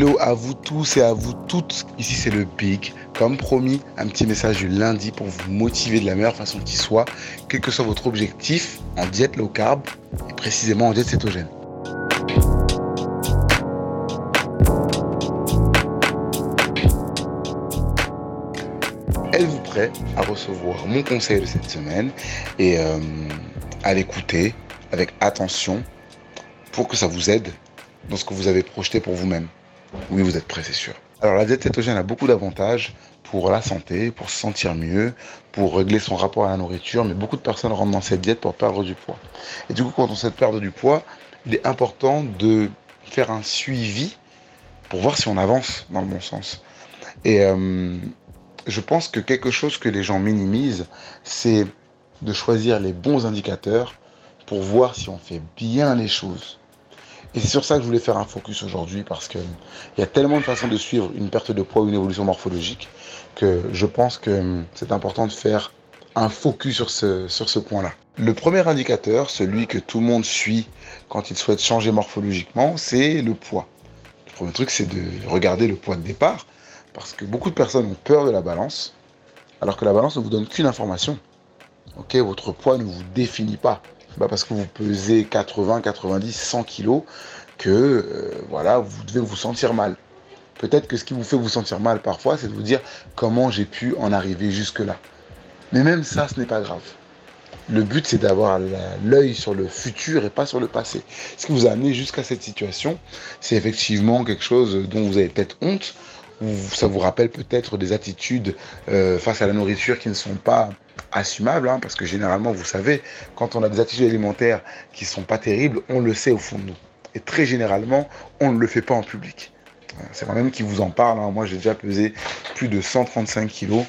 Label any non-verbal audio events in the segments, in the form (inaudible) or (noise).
Hello à vous tous et à vous toutes. Ici c'est le Big. Comme promis, un petit message du lundi pour vous motiver de la meilleure façon qui soit, quel que soit votre objectif en diète low carb et précisément en diète cétogène. Êtes-vous prêt à recevoir mon conseil de cette semaine et euh, à l'écouter avec attention pour que ça vous aide dans ce que vous avez projeté pour vous-même? Oui, vous êtes prêt, c'est sûr. Alors la diète cétogène a beaucoup d'avantages pour la santé, pour se sentir mieux, pour régler son rapport à la nourriture, mais beaucoup de personnes rentrent dans cette diète pour perdre du poids. Et du coup, quand on sait perdre du poids, il est important de faire un suivi pour voir si on avance dans le bon sens. Et euh, je pense que quelque chose que les gens minimisent, c'est de choisir les bons indicateurs pour voir si on fait bien les choses. Et c'est sur ça que je voulais faire un focus aujourd'hui parce qu'il y a tellement de façons de suivre une perte de poids ou une évolution morphologique que je pense que c'est important de faire un focus sur ce, sur ce point-là. Le premier indicateur, celui que tout le monde suit quand il souhaite changer morphologiquement, c'est le poids. Le premier truc, c'est de regarder le poids de départ parce que beaucoup de personnes ont peur de la balance alors que la balance ne vous donne qu'une information. Ok, votre poids ne vous définit pas parce que vous pesez 80, 90, 100 kilos que euh, voilà, vous devez vous sentir mal. Peut-être que ce qui vous fait vous sentir mal parfois, c'est de vous dire comment j'ai pu en arriver jusque-là. Mais même ça, ce n'est pas grave. Le but, c'est d'avoir l'œil sur le futur et pas sur le passé. Ce qui vous a amené jusqu'à cette situation, c'est effectivement quelque chose dont vous avez peut-être honte, ça vous rappelle peut-être des attitudes euh, face à la nourriture qui ne sont pas assumable, hein, parce que généralement, vous savez, quand on a des attitudes alimentaires qui sont pas terribles, on le sait au fond de nous. Et très généralement, on ne le fait pas en public. C'est moi-même qui vous en parle. Hein. Moi, j'ai déjà pesé plus de 135 kilos.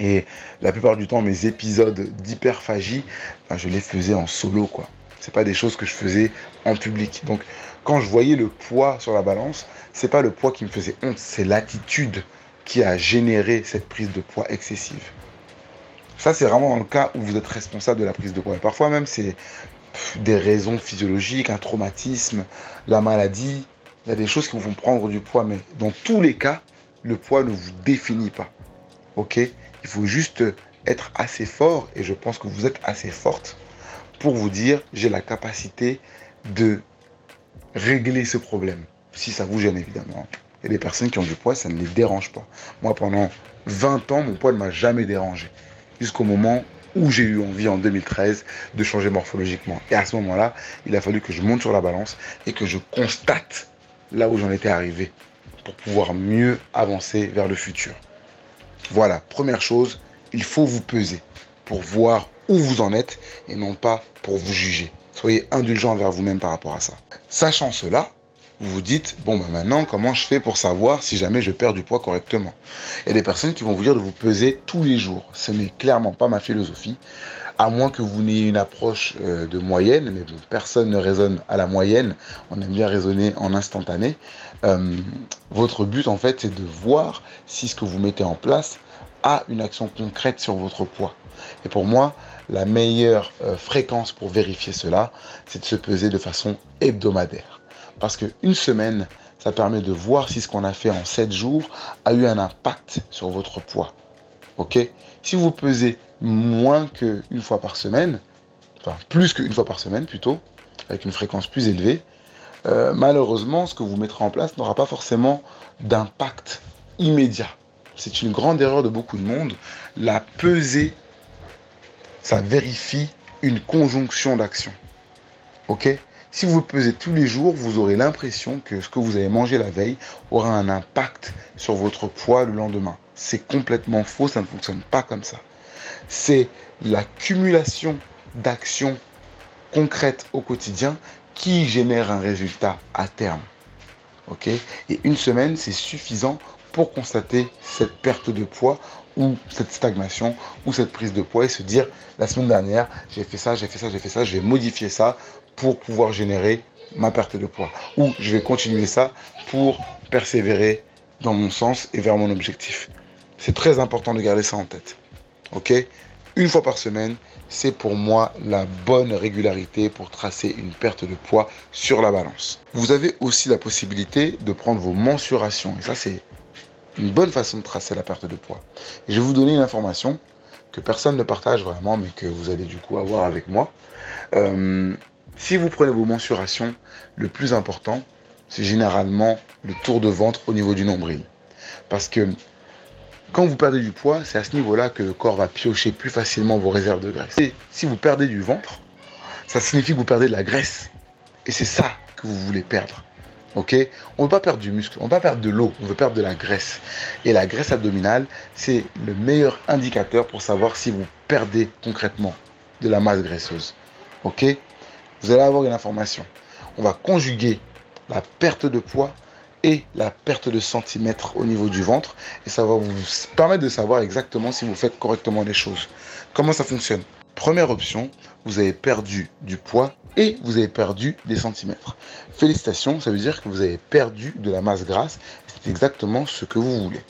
Et la plupart du temps, mes épisodes d'hyperphagie, ben, je les faisais en solo, quoi. C'est pas des choses que je faisais en public. Donc, quand je voyais le poids sur la balance, c'est pas le poids qui me faisait honte, c'est l'attitude qui a généré cette prise de poids excessive. Ça, c'est vraiment dans le cas où vous êtes responsable de la prise de poids. Et parfois même, c'est des raisons physiologiques, un traumatisme, la maladie. Il y a des choses qui vous font prendre du poids, mais dans tous les cas, le poids ne vous définit pas. Ok? Il faut juste être assez fort, et je pense que vous êtes assez forte, pour vous dire j'ai la capacité de régler ce problème. Si ça vous gêne, évidemment. A des personnes qui ont du poids, ça ne les dérange pas. Moi, pendant 20 ans, mon poids ne m'a jamais dérangé jusqu'au moment où j'ai eu envie en 2013 de changer morphologiquement. Et à ce moment-là, il a fallu que je monte sur la balance et que je constate là où j'en étais arrivé pour pouvoir mieux avancer vers le futur. Voilà, première chose, il faut vous peser pour voir où vous en êtes et non pas pour vous juger. Soyez indulgent envers vous-même par rapport à ça. Sachant cela, vous vous dites, bon, ben maintenant, comment je fais pour savoir si jamais je perds du poids correctement? Il y a des personnes qui vont vous dire de vous peser tous les jours. Ce n'est clairement pas ma philosophie, à moins que vous n'ayez une approche euh, de moyenne, mais personne ne raisonne à la moyenne, on aime bien raisonner en instantané. Euh, votre but, en fait, c'est de voir si ce que vous mettez en place a une action concrète sur votre poids. Et pour moi, la meilleure euh, fréquence pour vérifier cela, c'est de se peser de façon hebdomadaire. Parce qu'une semaine, ça permet de voir si ce qu'on a fait en 7 jours a eu un impact sur votre poids. Ok? Si vous pesez moins qu'une fois par semaine, enfin plus qu'une fois par semaine plutôt, avec une fréquence plus élevée, euh, malheureusement, ce que vous mettrez en place n'aura pas forcément d'impact immédiat. C'est une grande erreur de beaucoup de monde. La peser, ça vérifie une conjonction d'actions. Ok? Si vous pesez tous les jours, vous aurez l'impression que ce que vous avez mangé la veille aura un impact sur votre poids le lendemain. C'est complètement faux, ça ne fonctionne pas comme ça. C'est l'accumulation d'actions concrètes au quotidien qui génère un résultat à terme. Et une semaine, c'est suffisant pour constater cette perte de poids ou cette stagnation ou cette prise de poids et se dire la semaine dernière j'ai fait ça, j'ai fait ça, j'ai fait ça, je vais modifier ça pour pouvoir générer ma perte de poids. Ou je vais continuer ça pour persévérer dans mon sens et vers mon objectif. C'est très important de garder ça en tête. Ok? Une fois par semaine, c'est pour moi la bonne régularité pour tracer une perte de poids sur la balance. Vous avez aussi la possibilité de prendre vos mensurations. Et ça, c'est une bonne façon de tracer la perte de poids. Je vais vous donner une information que personne ne partage vraiment, mais que vous allez du coup avoir avec moi. Euh, si vous prenez vos mensurations, le plus important, c'est généralement le tour de ventre au niveau du nombril. Parce que quand vous perdez du poids, c'est à ce niveau-là que le corps va piocher plus facilement vos réserves de graisse. Et si vous perdez du ventre, ça signifie que vous perdez de la graisse. Et c'est ça que vous voulez perdre. Ok? On ne veut pas perdre du muscle, on ne veut pas perdre de l'eau, on veut perdre de la graisse. Et la graisse abdominale, c'est le meilleur indicateur pour savoir si vous perdez concrètement de la masse graisseuse. Ok? Vous allez avoir une information. On va conjuguer la perte de poids et la perte de centimètres au niveau du ventre. Et ça va vous permettre de savoir exactement si vous faites correctement les choses. Comment ça fonctionne? Première option, vous avez perdu du poids et vous avez perdu des centimètres. Félicitations, ça veut dire que vous avez perdu de la masse grasse. C'est exactement ce que vous voulez.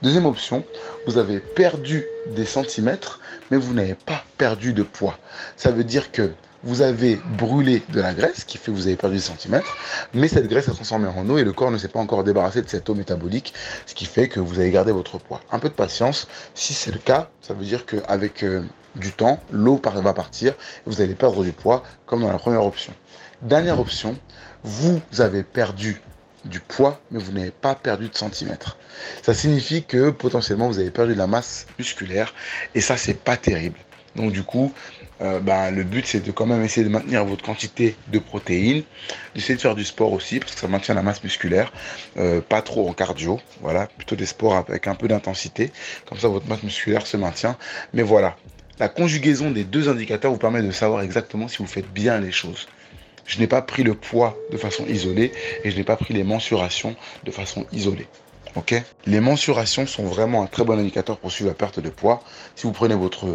Deuxième option, vous avez perdu des centimètres, mais vous n'avez pas perdu de poids. Ça veut dire que vous avez brûlé de la graisse, qui fait que vous avez perdu des centimètres, mais cette graisse a transformé en eau et le corps ne s'est pas encore débarrassé de cette eau métabolique, ce qui fait que vous avez gardé votre poids. Un peu de patience, si c'est le cas, ça veut dire qu'avec euh, du temps, l'eau va partir et vous allez perdre du poids, comme dans la première option. Dernière option, vous avez perdu du poids, mais vous n'avez pas perdu de centimètres. Ça signifie que potentiellement vous avez perdu de la masse musculaire et ça c'est pas terrible. Donc du coup, euh, ben, le but c'est de quand même essayer de maintenir votre quantité de protéines, d'essayer de faire du sport aussi parce que ça maintient la masse musculaire, euh, pas trop en cardio, voilà, plutôt des sports avec un peu d'intensité, comme ça votre masse musculaire se maintient. Mais voilà, la conjugaison des deux indicateurs vous permet de savoir exactement si vous faites bien les choses. Je n'ai pas pris le poids de façon isolée et je n'ai pas pris les mensurations de façon isolée. Les mensurations sont vraiment un très bon indicateur pour suivre la perte de poids. Si vous prenez votre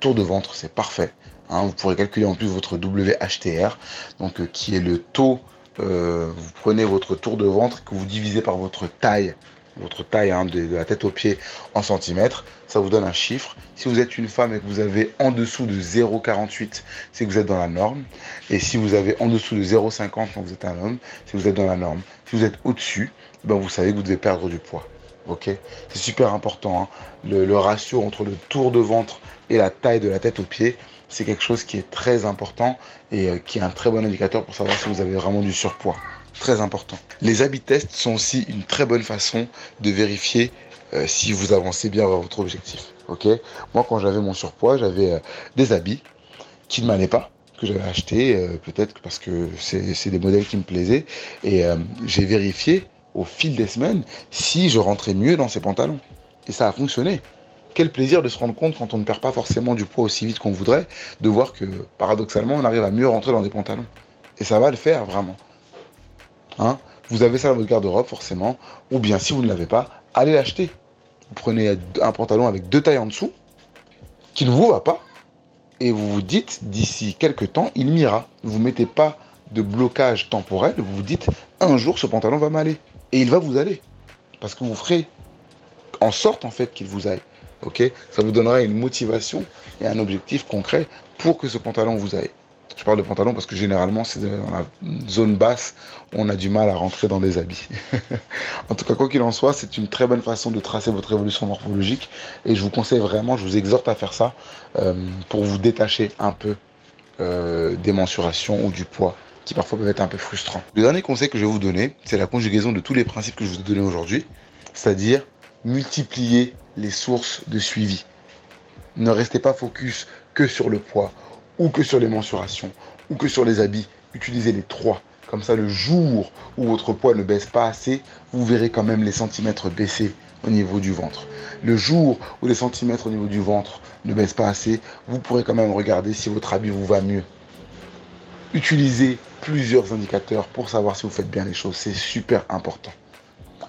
tour de ventre, c'est parfait. Hein. vous pourrez calculer en plus votre WHTR, donc euh, qui est le taux. Euh, vous prenez votre tour de ventre que vous divisez par votre taille, votre taille hein, de, la tête aux pieds en centimètres. Ça vous donne un chiffre. Si vous êtes une femme et que vous avez en dessous de 0,48, c'est que vous êtes dans la norme. Et si vous avez en dessous de 0,50 quand vous êtes un homme, c'est que vous êtes dans la norme. Si vous êtes au-dessus, ben vous savez que vous devez perdre du poids. C'est super important. Hein. Le, ratio entre le tour de ventre et la taille de la tête aux pieds, c'est quelque chose qui est très important et euh, qui est un très bon indicateur pour savoir si vous avez vraiment du surpoids. Très important. Les habits tests sont aussi une très bonne façon de vérifier euh, si vous avancez bien vers votre objectif. Moi, quand j'avais mon surpoids, j'avais euh, des habits qui ne m'allaient pas que j'avais acheté, peut-être parce que c'est des modèles qui me plaisaient. Et j'ai vérifié au fil des semaines si je rentrais mieux dans ces pantalons. Et ça a fonctionné. Quel plaisir de se rendre compte quand on ne perd pas forcément du poids aussi vite qu'on voudrait, de voir que paradoxalement on arrive à mieux rentrer dans des pantalons. Et ça va le faire vraiment. Hein? Vous avez ça dans votre garde-robe forcément, ou bien si vous ne l'avez pas, allez l'acheter. Vous prenez un pantalon avec deux tailles en dessous, qui ne vous va pas, et vous vous dites d'ici quelques temps, il m'ira. Vous ne mettez pas de blocage temporel, vous vous dites un jour ce pantalon va m'aller. Et il va vous aller. Parce que vous ferez en sorte en fait qu'il vous aille. Ok? Ça vous donnera une motivation et un objectif concret pour que ce pantalon vous aille. Je parle de pantalon parce que généralement c'est dans la zone basse on a du mal à rentrer dans des habits. (laughs) en tout cas, quoi qu'il en soit, c'est une très bonne façon de tracer votre évolution morphologique et je vous conseille vraiment, je vous exhorte à faire ça euh, pour vous détacher un peu euh, des mensurations ou du poids qui parfois peuvent être un peu frustrants. Le dernier conseil que je vais vous donner, c'est la conjugaison de tous les principes que je vous ai donnés aujourd'hui, c'est-à-dire multiplier les sources de suivi. Ne restez pas focus que sur le poids, ou que sur les mensurations, ou que sur les habits. Utilisez les trois. Comme ça, le jour où votre poids ne baisse pas assez, vous verrez quand même les centimètres baisser au niveau du ventre. Le jour où les centimètres au niveau du ventre ne baissent pas assez, vous pourrez quand même regarder si votre habit vous va mieux. Utilisez plusieurs indicateurs pour savoir si vous faites bien les choses. C'est super important.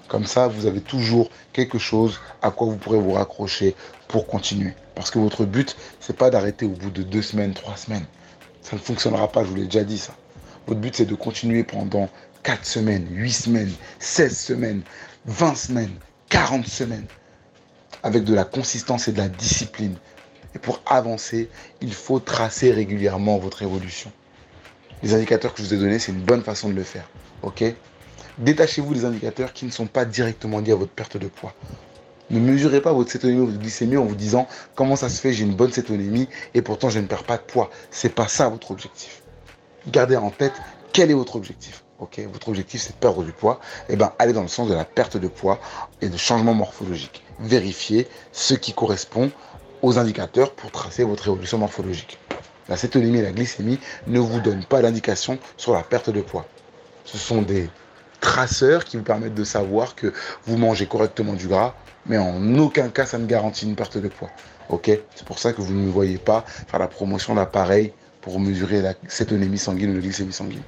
Comme ça, vous avez toujours quelque chose à quoi vous pourrez vous raccrocher pour continuer. Parce que votre but, c'est pas d'arrêter au bout de deux semaines, trois semaines. Ça ne fonctionnera pas, je vous l'ai déjà dit ça. Votre but, c'est de continuer pendant quatre semaines, huit semaines, 16 semaines, 20 semaines, 40 semaines. Avec de la consistance et de la discipline. Et pour avancer, il faut tracer régulièrement votre évolution. Les indicateurs que je vous ai donnés, c'est une bonne façon de le faire. Ok? Détachez-vous des indicateurs qui ne sont pas directement liés à votre perte de poids. Ne mesurez pas votre cétonémie ou votre glycémie en vous disant comment ça se fait, j'ai une bonne cétonémie et pourtant je ne perds pas de poids. C'est pas ça votre objectif. Gardez en tête quel est votre objectif. Votre objectif c'est de perdre du poids. Eh bien, allez dans le sens de la perte de poids et de changement morphologique. Vérifiez ce qui correspond aux indicateurs pour tracer votre évolution morphologique. La cétonémie et la glycémie ne vous donnent pas d'indication sur la perte de poids. Ce sont des traceurs qui vous permettent de savoir que vous mangez correctement du gras, mais en aucun cas ça ne garantit une perte de poids. C'est pour ça que vous ne me voyez pas faire la promotion d'appareils pour mesurer la cétonémie sanguine ou la glycémie sanguine.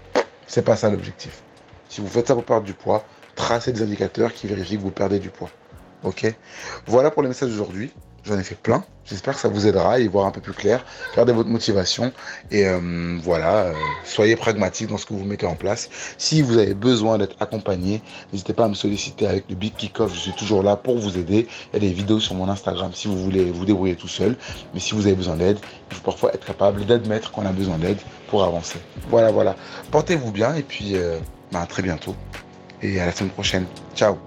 C'est pas ça l'objectif. Si vous faites ça pour perdre du poids, tracez des indicateurs qui vérifient que vous perdez du poids. Ok? Voilà pour les messages d'aujourd'hui. J'en ai fait plein. J'espère que ça vous aidera à y voir un peu plus clair. Gardez votre motivation et euh, voilà, euh, soyez pragmatique dans ce que vous mettez en place. Si vous avez besoin d'être accompagné, n'hésitez pas à me solliciter avec le Big Kickoff. Je suis toujours là pour vous aider. Il y a des vidéos sur mon Instagram si vous voulez vous débrouiller tout seul. Mais si vous avez besoin d'aide, il faut parfois être capable d'admettre qu'on a besoin d'aide pour avancer. Voilà, voilà. Portez-vous bien et puis euh, à très bientôt. Et à la semaine prochaine. Ciao